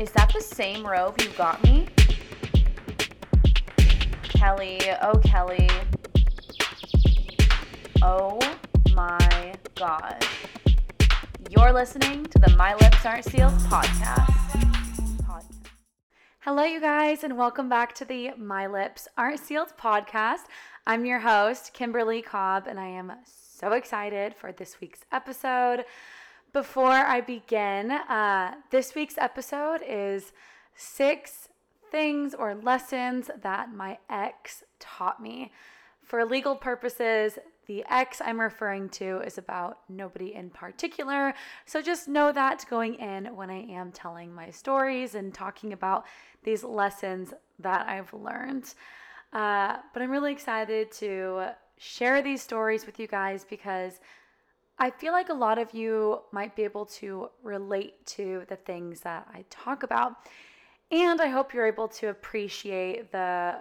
Is that the same robe you got me? Kelly, oh Kelly. Oh my god. You're listening to the My Lips Aren't Sealed podcast. Pod- Hello, you guys, and welcome back to the My Lips Aren't Sealed podcast. I'm your host, Kimberly Cobb, and I am so excited for this week's episode. Before I begin, uh, this week's episode is six things or lessons that my ex taught me. For legal purposes, the ex I'm referring to is about nobody in particular. So just know that going in when I am telling my stories and talking about these lessons that I've learned. Uh, but I'm really excited to share these stories with you guys because I feel like a lot of you might be able to relate to the things that I talk about. And I hope you're able to appreciate the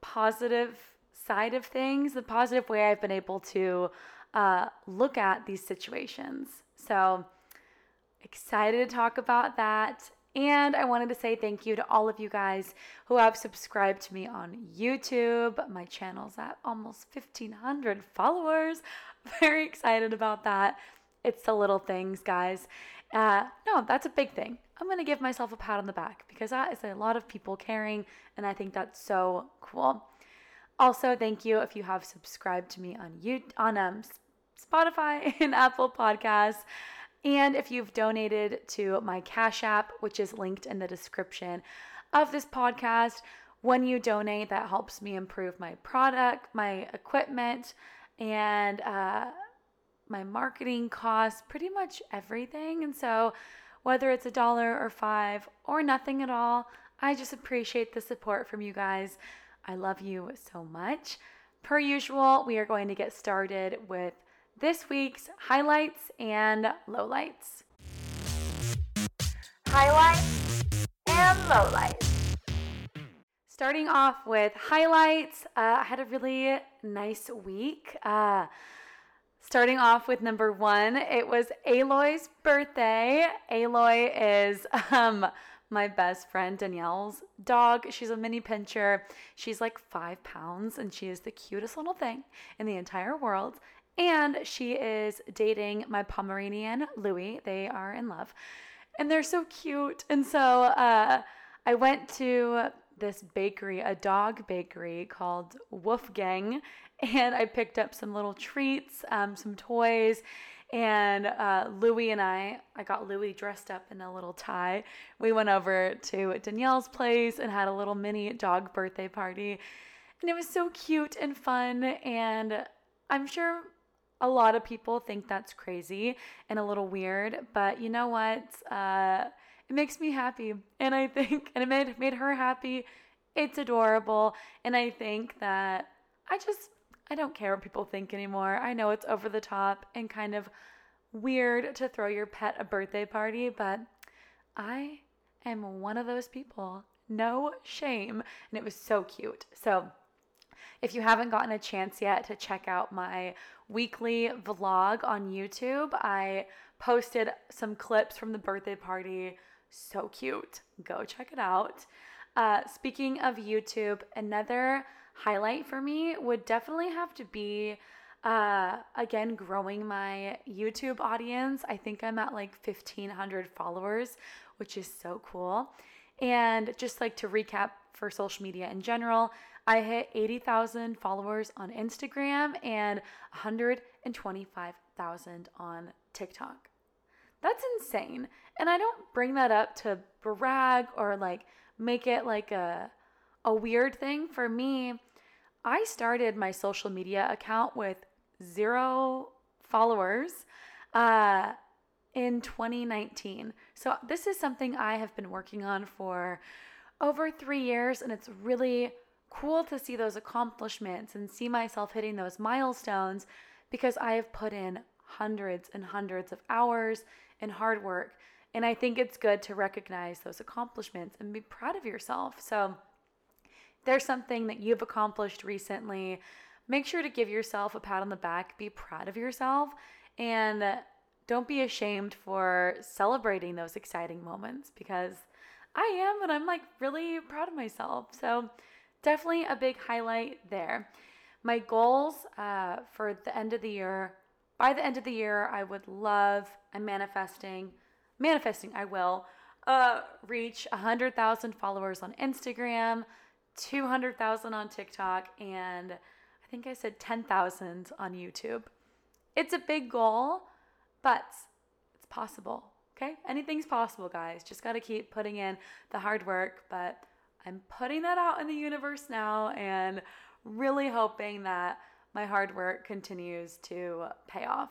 positive side of things, the positive way I've been able to uh, look at these situations. So, excited to talk about that. And I wanted to say thank you to all of you guys who have subscribed to me on YouTube. My channel's at almost 1,500 followers. Very excited about that. It's the little things, guys. Uh, no, that's a big thing. I'm going to give myself a pat on the back because that is a lot of people caring, and I think that's so cool. Also, thank you if you have subscribed to me on you on um, Spotify and Apple Podcasts. And if you've donated to my Cash App, which is linked in the description of this podcast, when you donate, that helps me improve my product, my equipment, and uh, my marketing costs, pretty much everything. And so, whether it's a dollar or five or nothing at all, I just appreciate the support from you guys. I love you so much. Per usual, we are going to get started with this week's highlights and lowlights. Highlights and lowlights. Starting off with highlights, uh, I had a really nice week. Uh, starting off with number one, it was Aloy's birthday. Aloy is um, my best friend Danielle's dog. She's a mini pinscher. She's like five pounds and she is the cutest little thing in the entire world. And she is dating my Pomeranian, Louis. They are in love. And they're so cute. And so uh, I went to this bakery, a dog bakery called Woof Gang, and I picked up some little treats, um, some toys. And uh, Louie and I, I got Louie dressed up in a little tie. We went over to Danielle's place and had a little mini dog birthday party. And it was so cute and fun. And I'm sure a lot of people think that's crazy and a little weird, but you know what? Uh, it makes me happy, and I think, and it made made her happy. It's adorable, and I think that I just I don't care what people think anymore. I know it's over the top and kind of weird to throw your pet a birthday party, but I am one of those people. No shame, and it was so cute. So if you haven't gotten a chance yet to check out my weekly vlog on YouTube, I posted some clips from the birthday party. So cute. Go check it out. Uh, speaking of YouTube, another highlight for me would definitely have to be uh, again growing my YouTube audience. I think I'm at like 1500 followers, which is so cool. And just like to recap for social media in general, I hit 80,000 followers on Instagram and 125,000 on TikTok. That's insane. And I don't bring that up to brag or like make it like a a weird thing for me. I started my social media account with zero followers uh, in 2019. So this is something I have been working on for over three years, and it's really cool to see those accomplishments and see myself hitting those milestones because I have put in hundreds and hundreds of hours and hard work. And I think it's good to recognize those accomplishments and be proud of yourself. So, there's something that you've accomplished recently, make sure to give yourself a pat on the back, be proud of yourself, and don't be ashamed for celebrating those exciting moments because I am and I'm like really proud of myself. So, definitely a big highlight there. My goals uh, for the end of the year by the end of the year, I would love, I'm manifesting, manifesting, I will uh, reach 100,000 followers on Instagram, 200,000 on TikTok, and I think I said 10,000 on YouTube. It's a big goal, but it's possible. Okay? Anything's possible, guys. Just got to keep putting in the hard work, but I'm putting that out in the universe now and really hoping that my hard work continues to pay off.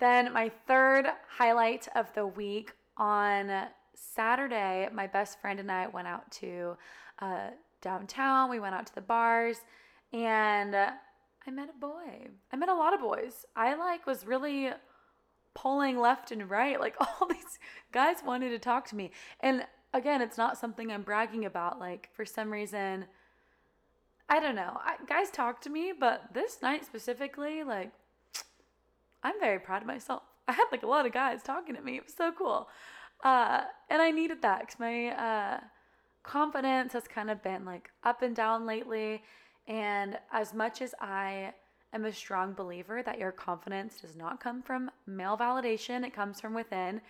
Then, my third highlight of the week on Saturday, my best friend and I went out to uh, downtown. We went out to the bars and I met a boy. I met a lot of boys. I like was really pulling left and right. Like all these guys wanted to talk to me. And again, it's not something I'm bragging about. Like for some reason, I don't know. I, guys talk to me, but this night specifically, like, I'm very proud of myself. I had like a lot of guys talking to me. It was so cool. Uh, and I needed that because my uh, confidence has kind of been like up and down lately. And as much as I am a strong believer that your confidence does not come from male validation, it comes from within,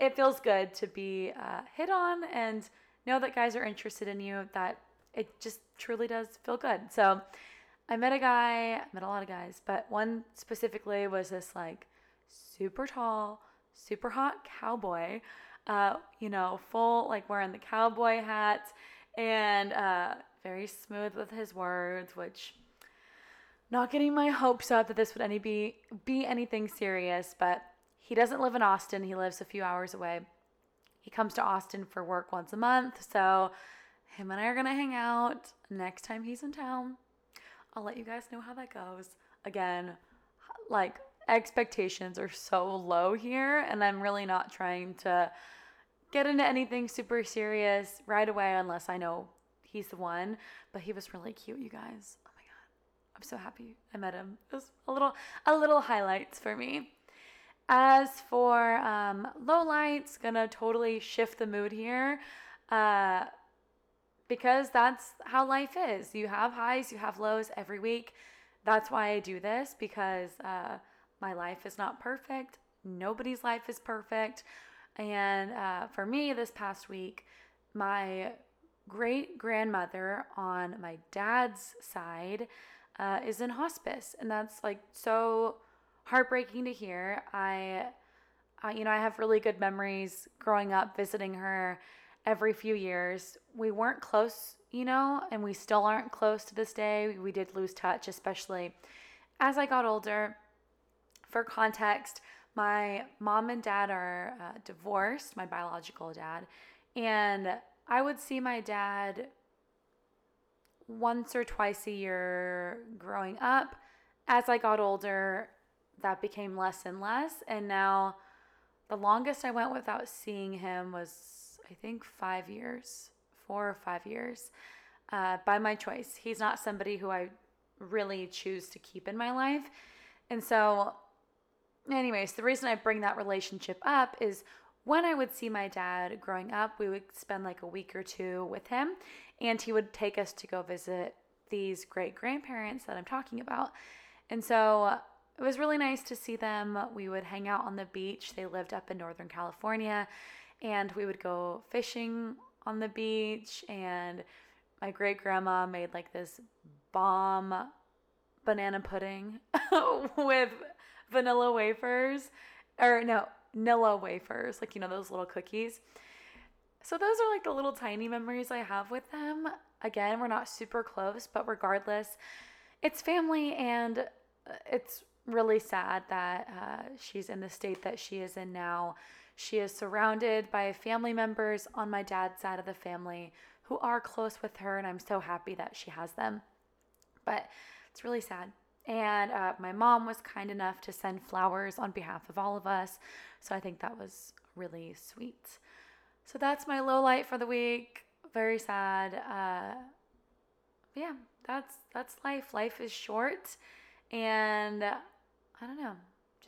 it feels good to be uh, hit on and know that guys are interested in you, that it just truly does feel good. So I met a guy, I met a lot of guys, but one specifically was this like super tall, super hot cowboy, uh, you know, full like wearing the cowboy hat and uh, very smooth with his words, which not getting my hopes up that this would any be be anything serious, but he doesn't live in Austin. He lives a few hours away. He comes to Austin for work once a month, so him and I are gonna hang out next time he's in town. I'll let you guys know how that goes. Again, like expectations are so low here, and I'm really not trying to get into anything super serious right away unless I know he's the one. But he was really cute, you guys. Oh my god. I'm so happy I met him. It was a little a little highlights for me. As for um, low lights, gonna totally shift the mood here. Uh, because that's how life is. You have highs, you have lows every week. That's why I do this because uh, my life is not perfect. Nobody's life is perfect. And uh, for me, this past week, my great grandmother on my dad's side uh, is in hospice. And that's like so heartbreaking to hear. I, I, you know, I have really good memories growing up visiting her every few years. We weren't close, you know, and we still aren't close to this day. We did lose touch, especially as I got older. For context, my mom and dad are uh, divorced, my biological dad, and I would see my dad once or twice a year growing up. As I got older, that became less and less, and now the longest I went without seeing him was I think, five years, four or five years, uh, by my choice. He's not somebody who I really choose to keep in my life. And so, anyways, the reason I bring that relationship up is when I would see my dad growing up, we would spend like a week or two with him, and he would take us to go visit these great grandparents that I'm talking about. And so it was really nice to see them. We would hang out on the beach. They lived up in Northern California and we would go fishing on the beach and my great grandma made like this bomb banana pudding with vanilla wafers or no Nilla wafers like you know those little cookies. So those are like the little tiny memories i have with them. Again we're not super close but regardless it's family and uh, it's really sad that uh, she's in the state that she is in now she is surrounded by family members on my dad's side of the family who are close with her, and I'm so happy that she has them. But it's really sad. And uh, my mom was kind enough to send flowers on behalf of all of us. So I think that was really sweet. So that's my low light for the week. Very sad. Uh, yeah, that's that's life. Life is short, and I don't know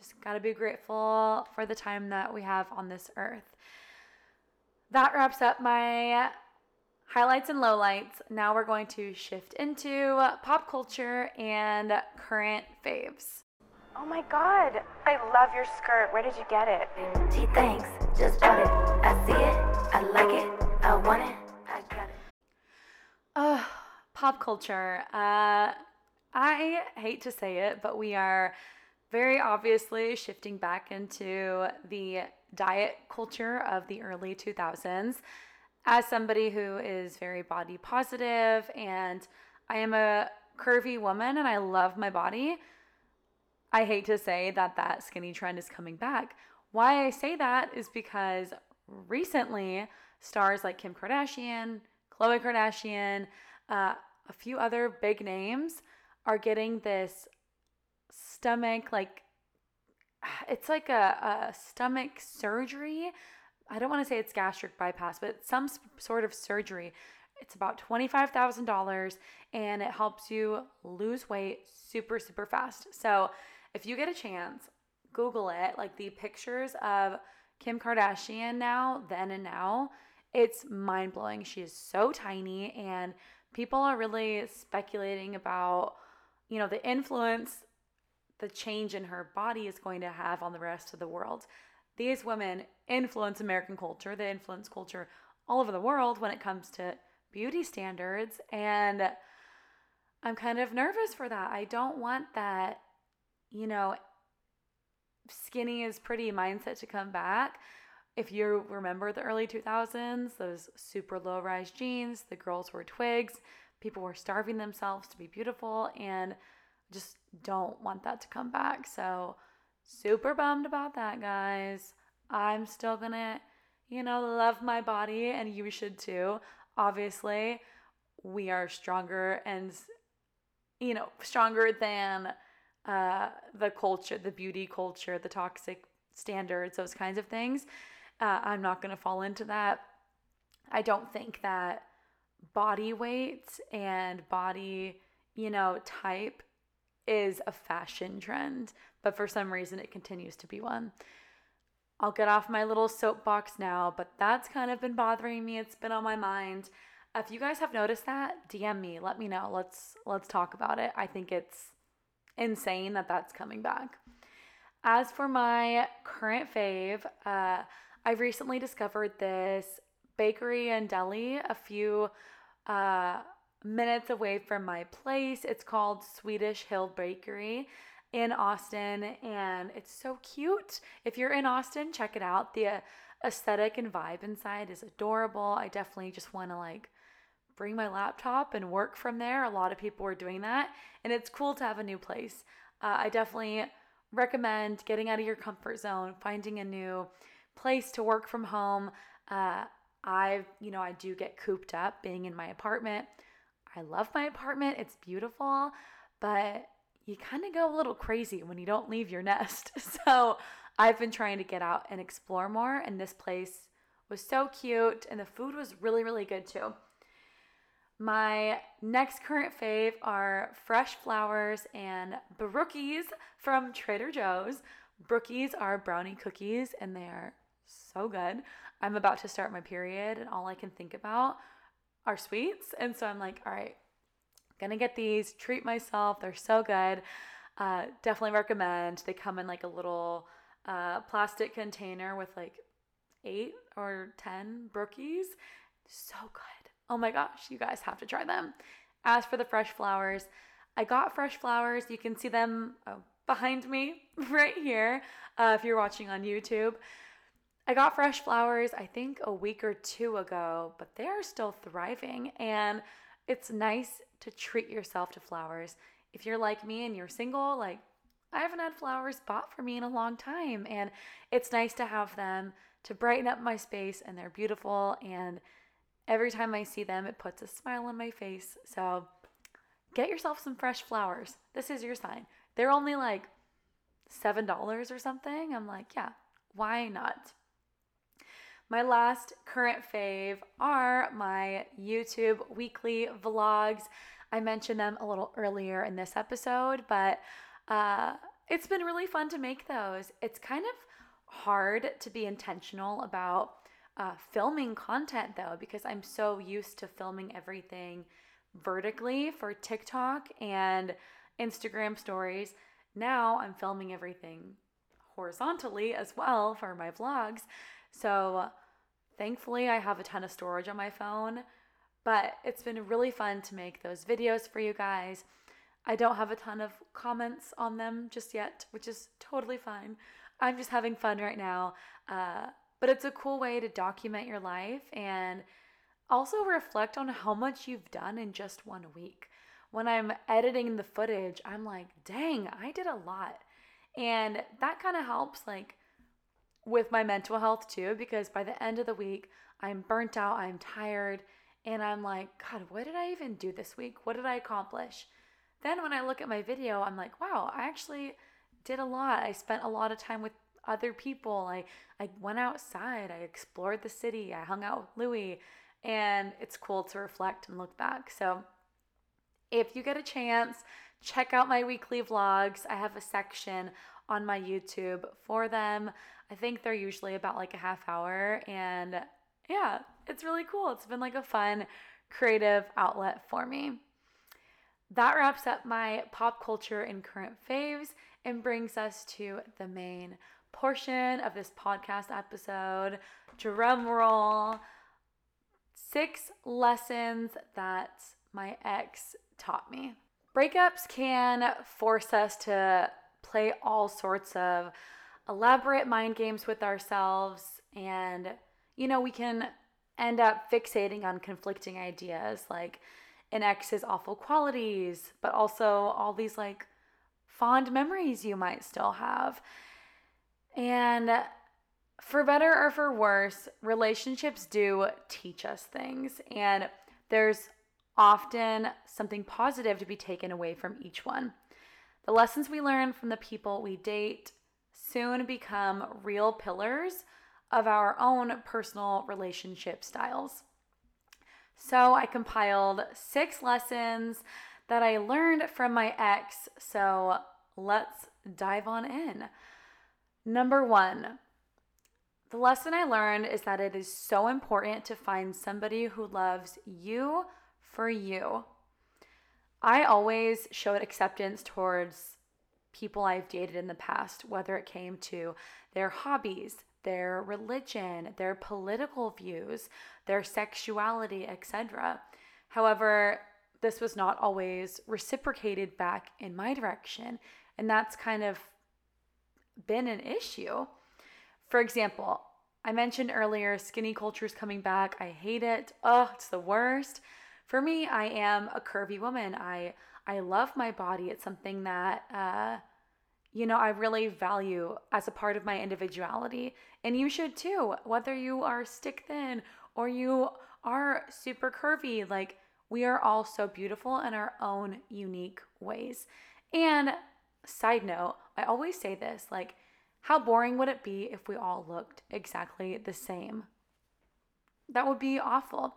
Just got to be grateful for the time that we have on this earth. That wraps up my highlights and lowlights. Now we're going to shift into pop culture and current faves. Oh my god, I love your skirt. Where did you get it? Gee, thanks. Just bought it. I see it. I like it. I want it. I got it. Oh, pop culture. Uh, I hate to say it, but we are very obviously shifting back into the diet culture of the early 2000s. As somebody who is very body positive and I am a curvy woman and I love my body, I hate to say that that skinny trend is coming back. Why I say that is because recently stars like Kim Kardashian, Khloe Kardashian, uh, a few other big names are getting this stomach like it's like a, a stomach surgery. I don't want to say it's gastric bypass, but some sort of surgery. It's about $25,000 and it helps you lose weight super, super fast. So if you get a chance, Google it, like the pictures of Kim Kardashian now, then and now. It's mind blowing. She is so tiny, and people are really speculating about, you know, the influence the change in her body is going to have on the rest of the world. These women influence American culture, they influence culture all over the world when it comes to beauty standards. And I'm kind of nervous for that. I don't want that, you know, skinny is pretty mindset to come back. If you remember the early 2000s, those super low rise jeans, the girls were twigs, people were starving themselves to be beautiful, and just don't want that to come back. So, super bummed about that, guys. I'm still gonna, you know, love my body, and you should too. Obviously, we are stronger and, you know, stronger than uh, the culture, the beauty culture, the toxic standards, those kinds of things. Uh, I'm not gonna fall into that. I don't think that body weight and body, you know, type is a fashion trend, but for some reason it continues to be one. I'll get off my little soapbox now, but that's kind of been bothering me. It's been on my mind. If you guys have noticed that, DM me. Let me know. Let's let's talk about it. I think it's insane that that's coming back. As for my current fave, uh, I've recently discovered this bakery and deli a few uh, minutes away from my place. It's called Swedish Hill Bakery in Austin, and it's so cute. If you're in Austin, check it out. The aesthetic and vibe inside is adorable. I definitely just want to like bring my laptop and work from there. A lot of people are doing that, and it's cool to have a new place. Uh, I definitely recommend getting out of your comfort zone, finding a new place to work from home. Uh, I, you know, I do get cooped up being in my apartment. I love my apartment, it's beautiful, but you kind of go a little crazy when you don't leave your nest. So I've been trying to get out and explore more, and this place was so cute, and the food was really, really good too. My next current fave are fresh flowers and brookies from Trader Joe's. Brookies are brownie cookies and they are so good. I'm about to start my period and all I can think about are sweets. And so I'm like, all right, gonna get these, treat myself. They're so good. Uh, definitely recommend. They come in like a little uh, plastic container with like eight or 10 brookies. So good. Oh my gosh, you guys have to try them. As for the fresh flowers, I got fresh flowers. You can see them oh, behind me right here uh, if you're watching on YouTube. I got fresh flowers, I think a week or two ago, but they are still thriving. And it's nice to treat yourself to flowers. If you're like me and you're single, like I haven't had flowers bought for me in a long time. And it's nice to have them to brighten up my space, and they're beautiful. And every time I see them, it puts a smile on my face. So get yourself some fresh flowers. This is your sign. They're only like $7 or something. I'm like, yeah, why not? My last current fave are my YouTube weekly vlogs. I mentioned them a little earlier in this episode, but uh, it's been really fun to make those. It's kind of hard to be intentional about uh, filming content though, because I'm so used to filming everything vertically for TikTok and Instagram stories. Now I'm filming everything horizontally as well for my vlogs. So thankfully, I have a ton of storage on my phone, but it's been really fun to make those videos for you guys. I don't have a ton of comments on them just yet, which is totally fine. I'm just having fun right now. Uh, but it's a cool way to document your life and also reflect on how much you've done in just one week. When I'm editing the footage, I'm like, dang, I did a lot. And that kind of helps, like, with my mental health too, because by the end of the week, I'm burnt out, I'm tired, and I'm like, God, what did I even do this week? What did I accomplish? Then when I look at my video, I'm like, wow, I actually did a lot. I spent a lot of time with other people. I I went outside, I explored the city, I hung out with Louie, and it's cool to reflect and look back. So if you get a chance, check out my weekly vlogs. I have a section on my YouTube for them. I think they're usually about like a half hour and yeah, it's really cool. It's been like a fun creative outlet for me. That wraps up my pop culture and current faves and brings us to the main portion of this podcast episode. Drum roll. Six lessons that my ex taught me. Breakups can force us to play all sorts of elaborate mind games with ourselves, and you know, we can end up fixating on conflicting ideas like an ex's awful qualities, but also all these like fond memories you might still have. And for better or for worse, relationships do teach us things, and there's often something positive to be taken away from each one. The lessons we learn from the people we date soon become real pillars of our own personal relationship styles. So I compiled six lessons that I learned from my ex. So let's dive on in. Number one, the lesson I learned is that it is so important to find somebody who loves you for you. I always showed acceptance towards people I've dated in the past, whether it came to their hobbies, their religion, their political views, their sexuality, etc. However, this was not always reciprocated back in my direction, and that's kind of been an issue. For example, I mentioned earlier skinny culture is coming back. I hate it. Oh, it's the worst. For me, I am a curvy woman. I I love my body. It's something that uh, you know I really value as a part of my individuality, and you should too. Whether you are stick thin or you are super curvy, like we are all so beautiful in our own unique ways. And side note, I always say this, like how boring would it be if we all looked exactly the same? That would be awful.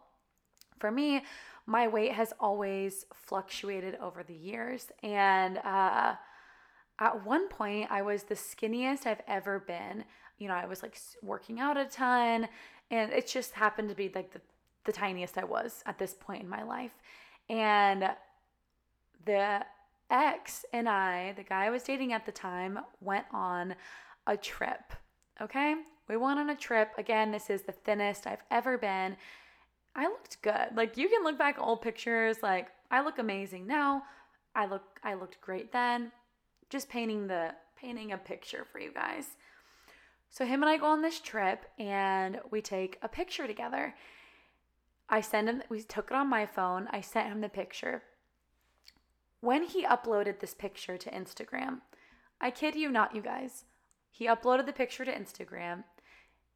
For me, my weight has always fluctuated over the years. And uh, at one point, I was the skinniest I've ever been. You know, I was like working out a ton, and it just happened to be like the, the tiniest I was at this point in my life. And the ex and I, the guy I was dating at the time, went on a trip. Okay? We went on a trip. Again, this is the thinnest I've ever been. I looked good. Like you can look back old pictures, like I look amazing now. I look I looked great then. Just painting the painting a picture for you guys. So him and I go on this trip and we take a picture together. I send him we took it on my phone. I sent him the picture. When he uploaded this picture to Instagram, I kid you not, you guys. He uploaded the picture to Instagram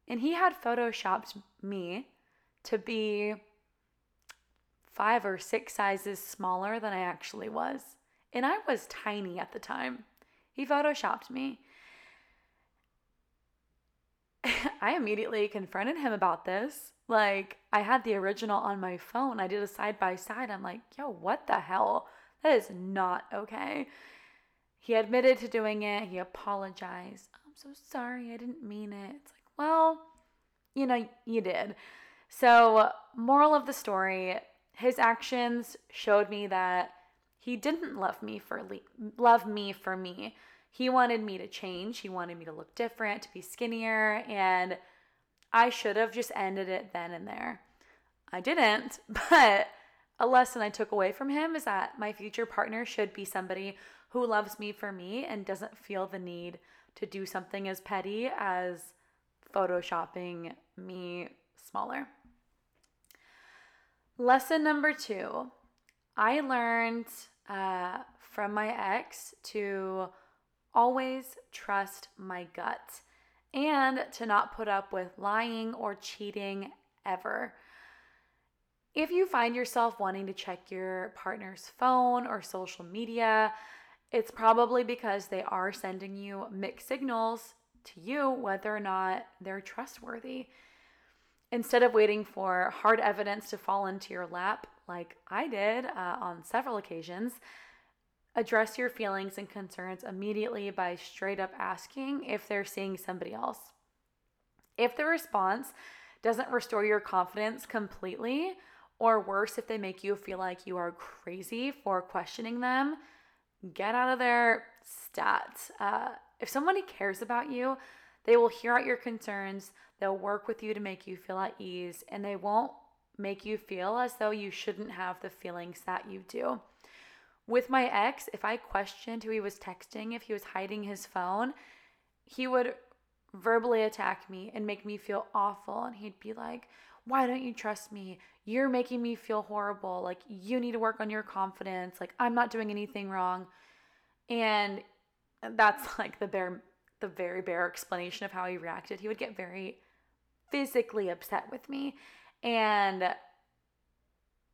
and he had photoshopped me to be five or six sizes smaller than I actually was. And I was tiny at the time. He photoshopped me. I immediately confronted him about this. Like, I had the original on my phone. I did a side by side. I'm like, yo, what the hell? That is not okay. he admitted to doing it. He apologized. I'm so sorry. I didn't mean it. It's like, well, you know, you did. So, moral of the story, his actions showed me that he didn't love me for le- love me for me. He wanted me to change. He wanted me to look different, to be skinnier, and I should have just ended it then and there. I didn't, but a lesson I took away from him is that my future partner should be somebody who loves me for me and doesn't feel the need to do something as petty as photoshopping me smaller. Lesson number two I learned uh, from my ex to always trust my gut and to not put up with lying or cheating ever. If you find yourself wanting to check your partner's phone or social media, it's probably because they are sending you mixed signals to you whether or not they're trustworthy. Instead of waiting for hard evidence to fall into your lap, like I did uh, on several occasions, address your feelings and concerns immediately by straight up asking if they're seeing somebody else. If the response doesn't restore your confidence completely, or worse, if they make you feel like you are crazy for questioning them, get out of their stats. Uh, if somebody cares about you, they will hear out your concerns, they'll work with you to make you feel at ease, and they won't make you feel as though you shouldn't have the feelings that you do. With my ex, if I questioned who he was texting, if he was hiding his phone, he would verbally attack me and make me feel awful. And he'd be like, Why don't you trust me? you're making me feel horrible. Like, you need to work on your confidence. Like, I'm not doing anything wrong. And that's like the bare, the very bare explanation of how he reacted. He would get very physically upset with me. And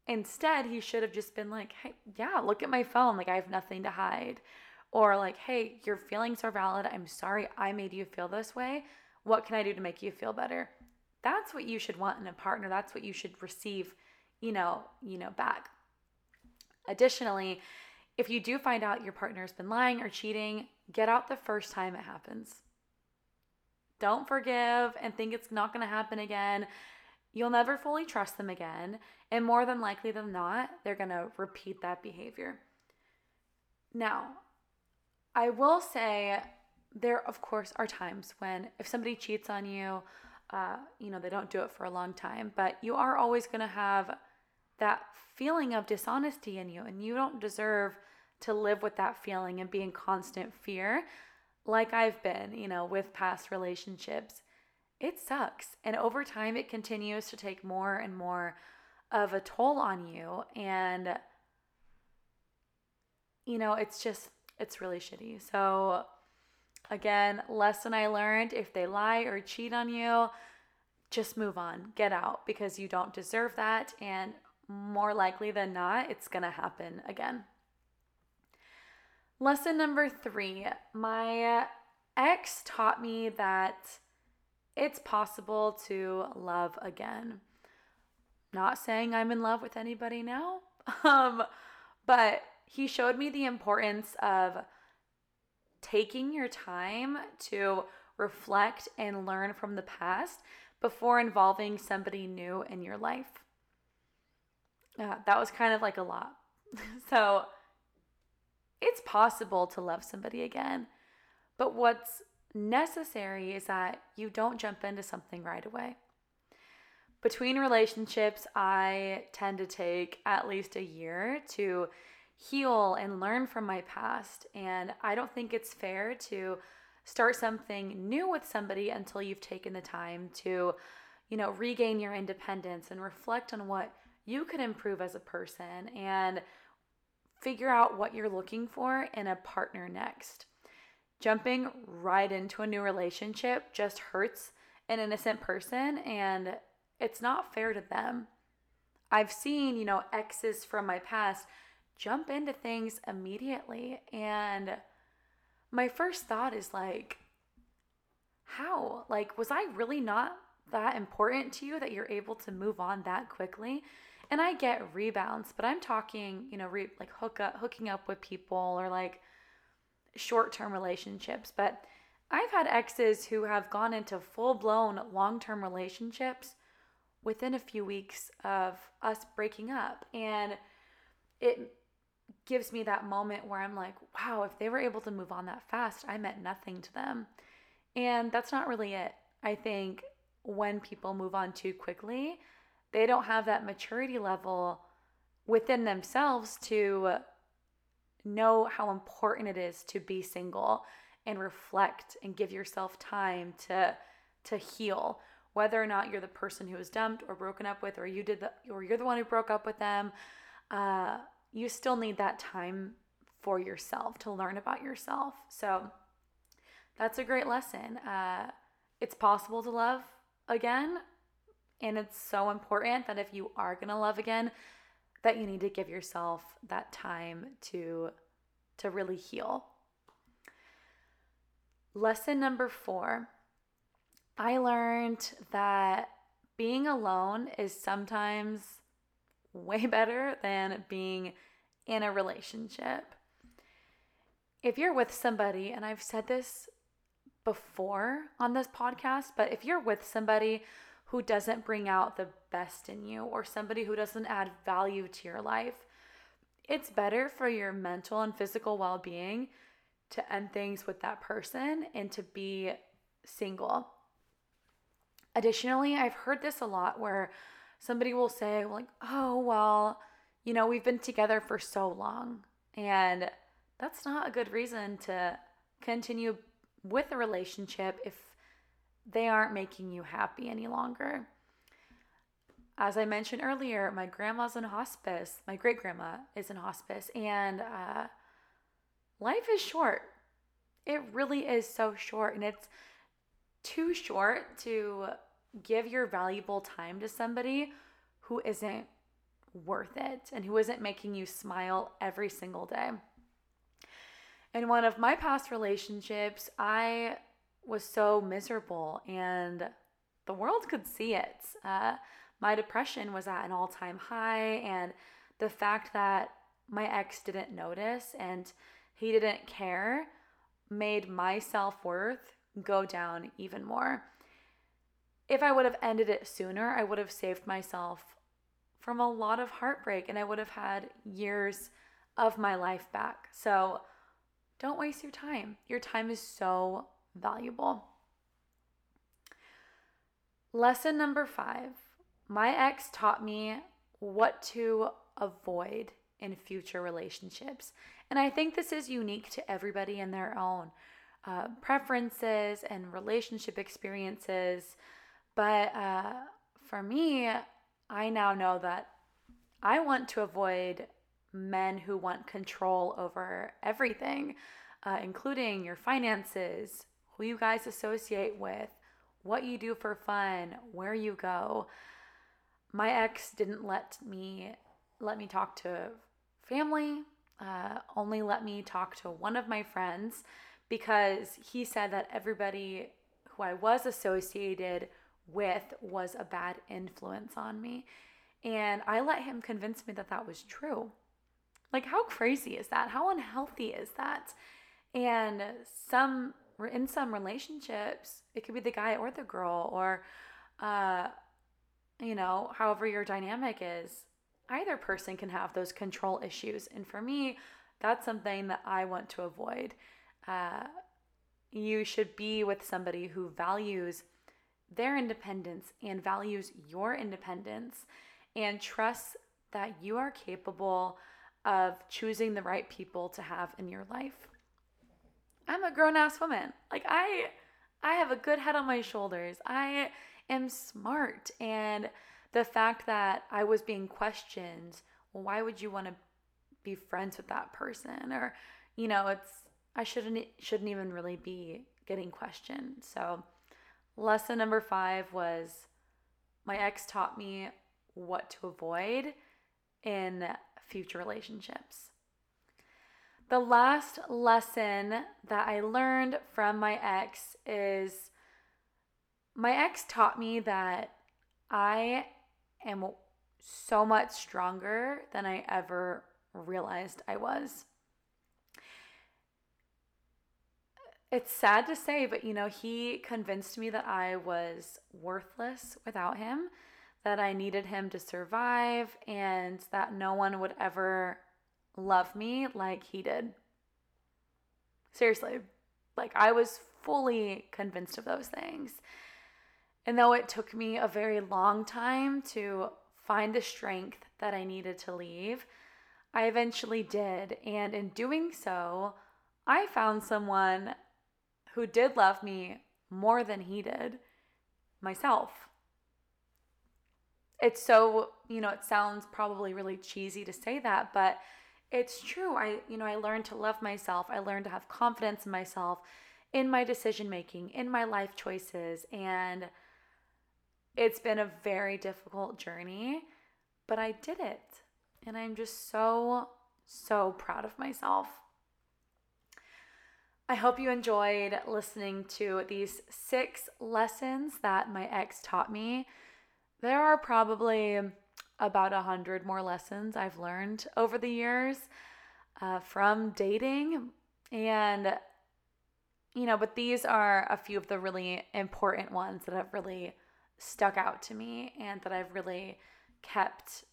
instead, he should have just been like, hey, yeah, look at my phone. Like, I have nothing to hide. Or like, hey, your feelings are valid. I'm sorry I made you feel this way. What can I do to make you feel better? That's what you should want in a partner. That's what you should receive, you know, you know, back. Additionally, if you do find out your partner's been lying or cheating, get out the first time it happens. Don't forgive and think it's not going to happen again. You'll never fully trust them again, and more than likely than not, they're going to repeat that behavior. Now, I will say there, of course, are times when if somebody cheats on you, uh, you know, they don't do it for a long time, but you are always going to have that feeling of dishonesty in you, and you don't deserve to live with that feeling and be in constant fear like I've been, you know, with past relationships. It sucks. And over time, it continues to take more and more of a toll on you. And, you know, it's just, it's really shitty. So, Again, lesson I learned if they lie or cheat on you, just move on, get out because you don't deserve that. And more likely than not, it's going to happen again. Lesson number three my ex taught me that it's possible to love again. Not saying I'm in love with anybody now, um, but he showed me the importance of taking your time to reflect and learn from the past before involving somebody new in your life. Uh, that was kind of like a lot. so it's possible to love somebody again, but what's necessary is that you don't jump into something right away. Between relationships, I tend to take at least a year to heal and learn from my past. And I don't think it's fair to start something new with somebody until you've taken the time to, you know, regain your independence and reflect on what you could improve as a person and figure out what you're looking for in a partner next. Jumping right into a new relationship just hurts an innocent person and it's not fair to them. I've seen, you know, exes from my past jump into things immediately. And my first thought is like, how? Like, was I really not that important to you that you're able to move on that quickly? And I get rebounds, but I'm talking, you know, re- like hook up, hooking up with people or like short term relationships, but I've had exes who have gone into full blown long term relationships within a few weeks of us breaking up. And it gives me that moment where I'm like, wow, if they were able to move on that fast, I meant nothing to them. And that's not really it. I think when people move on too quickly, they don't have that maturity level within themselves to know how important it is to be single and reflect and give yourself time to to heal. Whether or not you're the person who was dumped or broken up with or you did the or you're the one who broke up with them uh, you still need that time for yourself to learn about yourself. So that's a great lesson. Uh, it's possible to love again and it's so important that if you are going to love again that you need to give yourself that time to to really heal Lesson number four I learned that being alone is sometimes way better than being in a relationship. If you're with somebody, and I've said this before on this podcast, but if you're with somebody who doesn't bring out the best in you or somebody who doesn't add value to your life, it's better for your mental and physical well being to end things with that person and to be single. Additionally, I've heard this a lot where somebody will say, like, oh, well, you know, we've been together for so long. And that's not a good reason to continue with a relationship if they aren't making you happy any longer. As I mentioned earlier, my grandma's in hospice. My great grandma is in hospice. And uh, life is short. It really is so short. And it's too short to give your valuable time to somebody who isn't worth it and who isn't making you smile every single day. In one of my past relationships, I was so miserable and the world could see it. Uh, my depression was at an all time high, and the fact that my ex didn't notice and he didn't care made my self worth go down even more. If I would have ended it sooner, I would have saved myself from a lot of heartbreak and I would have had years of my life back. So don't waste your time. Your time is so valuable. Lesson number five my ex taught me what to avoid in future relationships. And I think this is unique to everybody in their own uh, preferences and relationship experiences. But uh, for me, I now know that I want to avoid men who want control over everything, uh, including your finances, who you guys associate with, what you do for fun, where you go. My ex didn't let me let me talk to family, uh, only let me talk to one of my friends because he said that everybody who I was associated with was a bad influence on me. And I let him convince me that that was true. Like, how crazy is that? How unhealthy is that? And some, in some relationships, it could be the guy or the girl, or, uh, you know, however your dynamic is either person can have those control issues. And for me, that's something that I want to avoid. Uh, you should be with somebody who values their independence and values your independence and trusts that you are capable of choosing the right people to have in your life. I'm a grown ass woman. Like I I have a good head on my shoulders. I am smart and the fact that I was being questioned, well, why would you want to be friends with that person? Or, you know, it's I shouldn't shouldn't even really be getting questioned. So, lesson number 5 was my ex taught me what to avoid in future relationships. The last lesson that I learned from my ex is my ex taught me that I am so much stronger than I ever realized I was. it's sad to say, but you know, he convinced me that I was worthless without him, that I needed him to survive, and that no one would ever love me like he did. Seriously, like I was fully convinced of those things. And though it took me a very long time to find the strength that I needed to leave, I eventually did. And in doing so, I found someone who did love me more than he did myself. It's so, you know, it sounds probably really cheesy to say that, but it's true. I, you know, I learned to love myself. I learned to have confidence in myself, in my decision making, in my life choices. And it's been a very difficult journey, but I did it. And I'm just so, so proud of myself. I hope you enjoyed listening to these six lessons that my ex taught me. There are probably about a hundred more lessons I've learned over the years uh, from dating. And, you know, but these are a few of the really important ones that have really stuck out to me and that I've really kept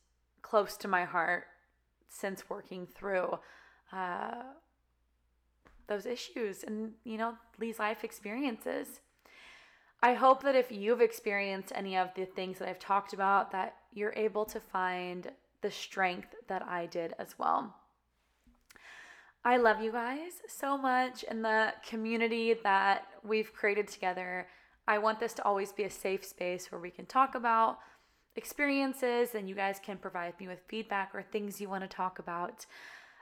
close to my heart since working through. Uh, those issues and, you know, these life experiences. I hope that if you've experienced any of the things that I've talked about, that you're able to find the strength that I did as well. I love you guys so much and the community that we've created together. I want this to always be a safe space where we can talk about experiences and you guys can provide me with feedback or things you want to talk about.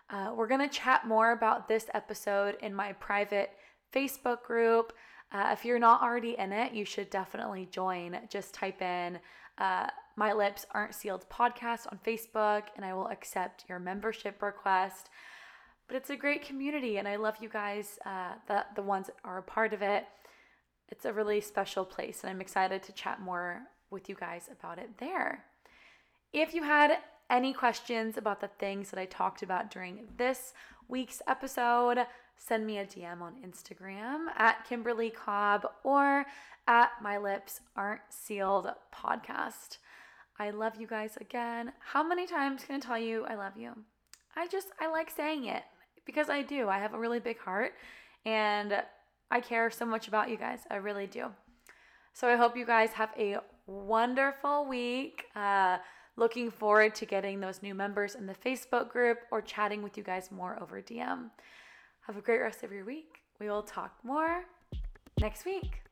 Uh, we're going to chat more about this episode in my private Facebook group. Uh, if you're not already in it, you should definitely join. Just type in uh, My Lips Aren't Sealed podcast on Facebook, and I will accept your membership request. But it's a great community, and I love you guys, uh, the, the ones that are a part of it. It's a really special place, and I'm excited to chat more with you guys about it there. If you had any questions about the things that I talked about during this week's episode, send me a DM on Instagram at Kimberly Cobb or at My Lips Aren't Sealed podcast. I love you guys again. How many times can I tell you I love you? I just, I like saying it because I do. I have a really big heart and I care so much about you guys. I really do. So I hope you guys have a wonderful week. Uh, Looking forward to getting those new members in the Facebook group or chatting with you guys more over DM. Have a great rest of your week. We will talk more next week.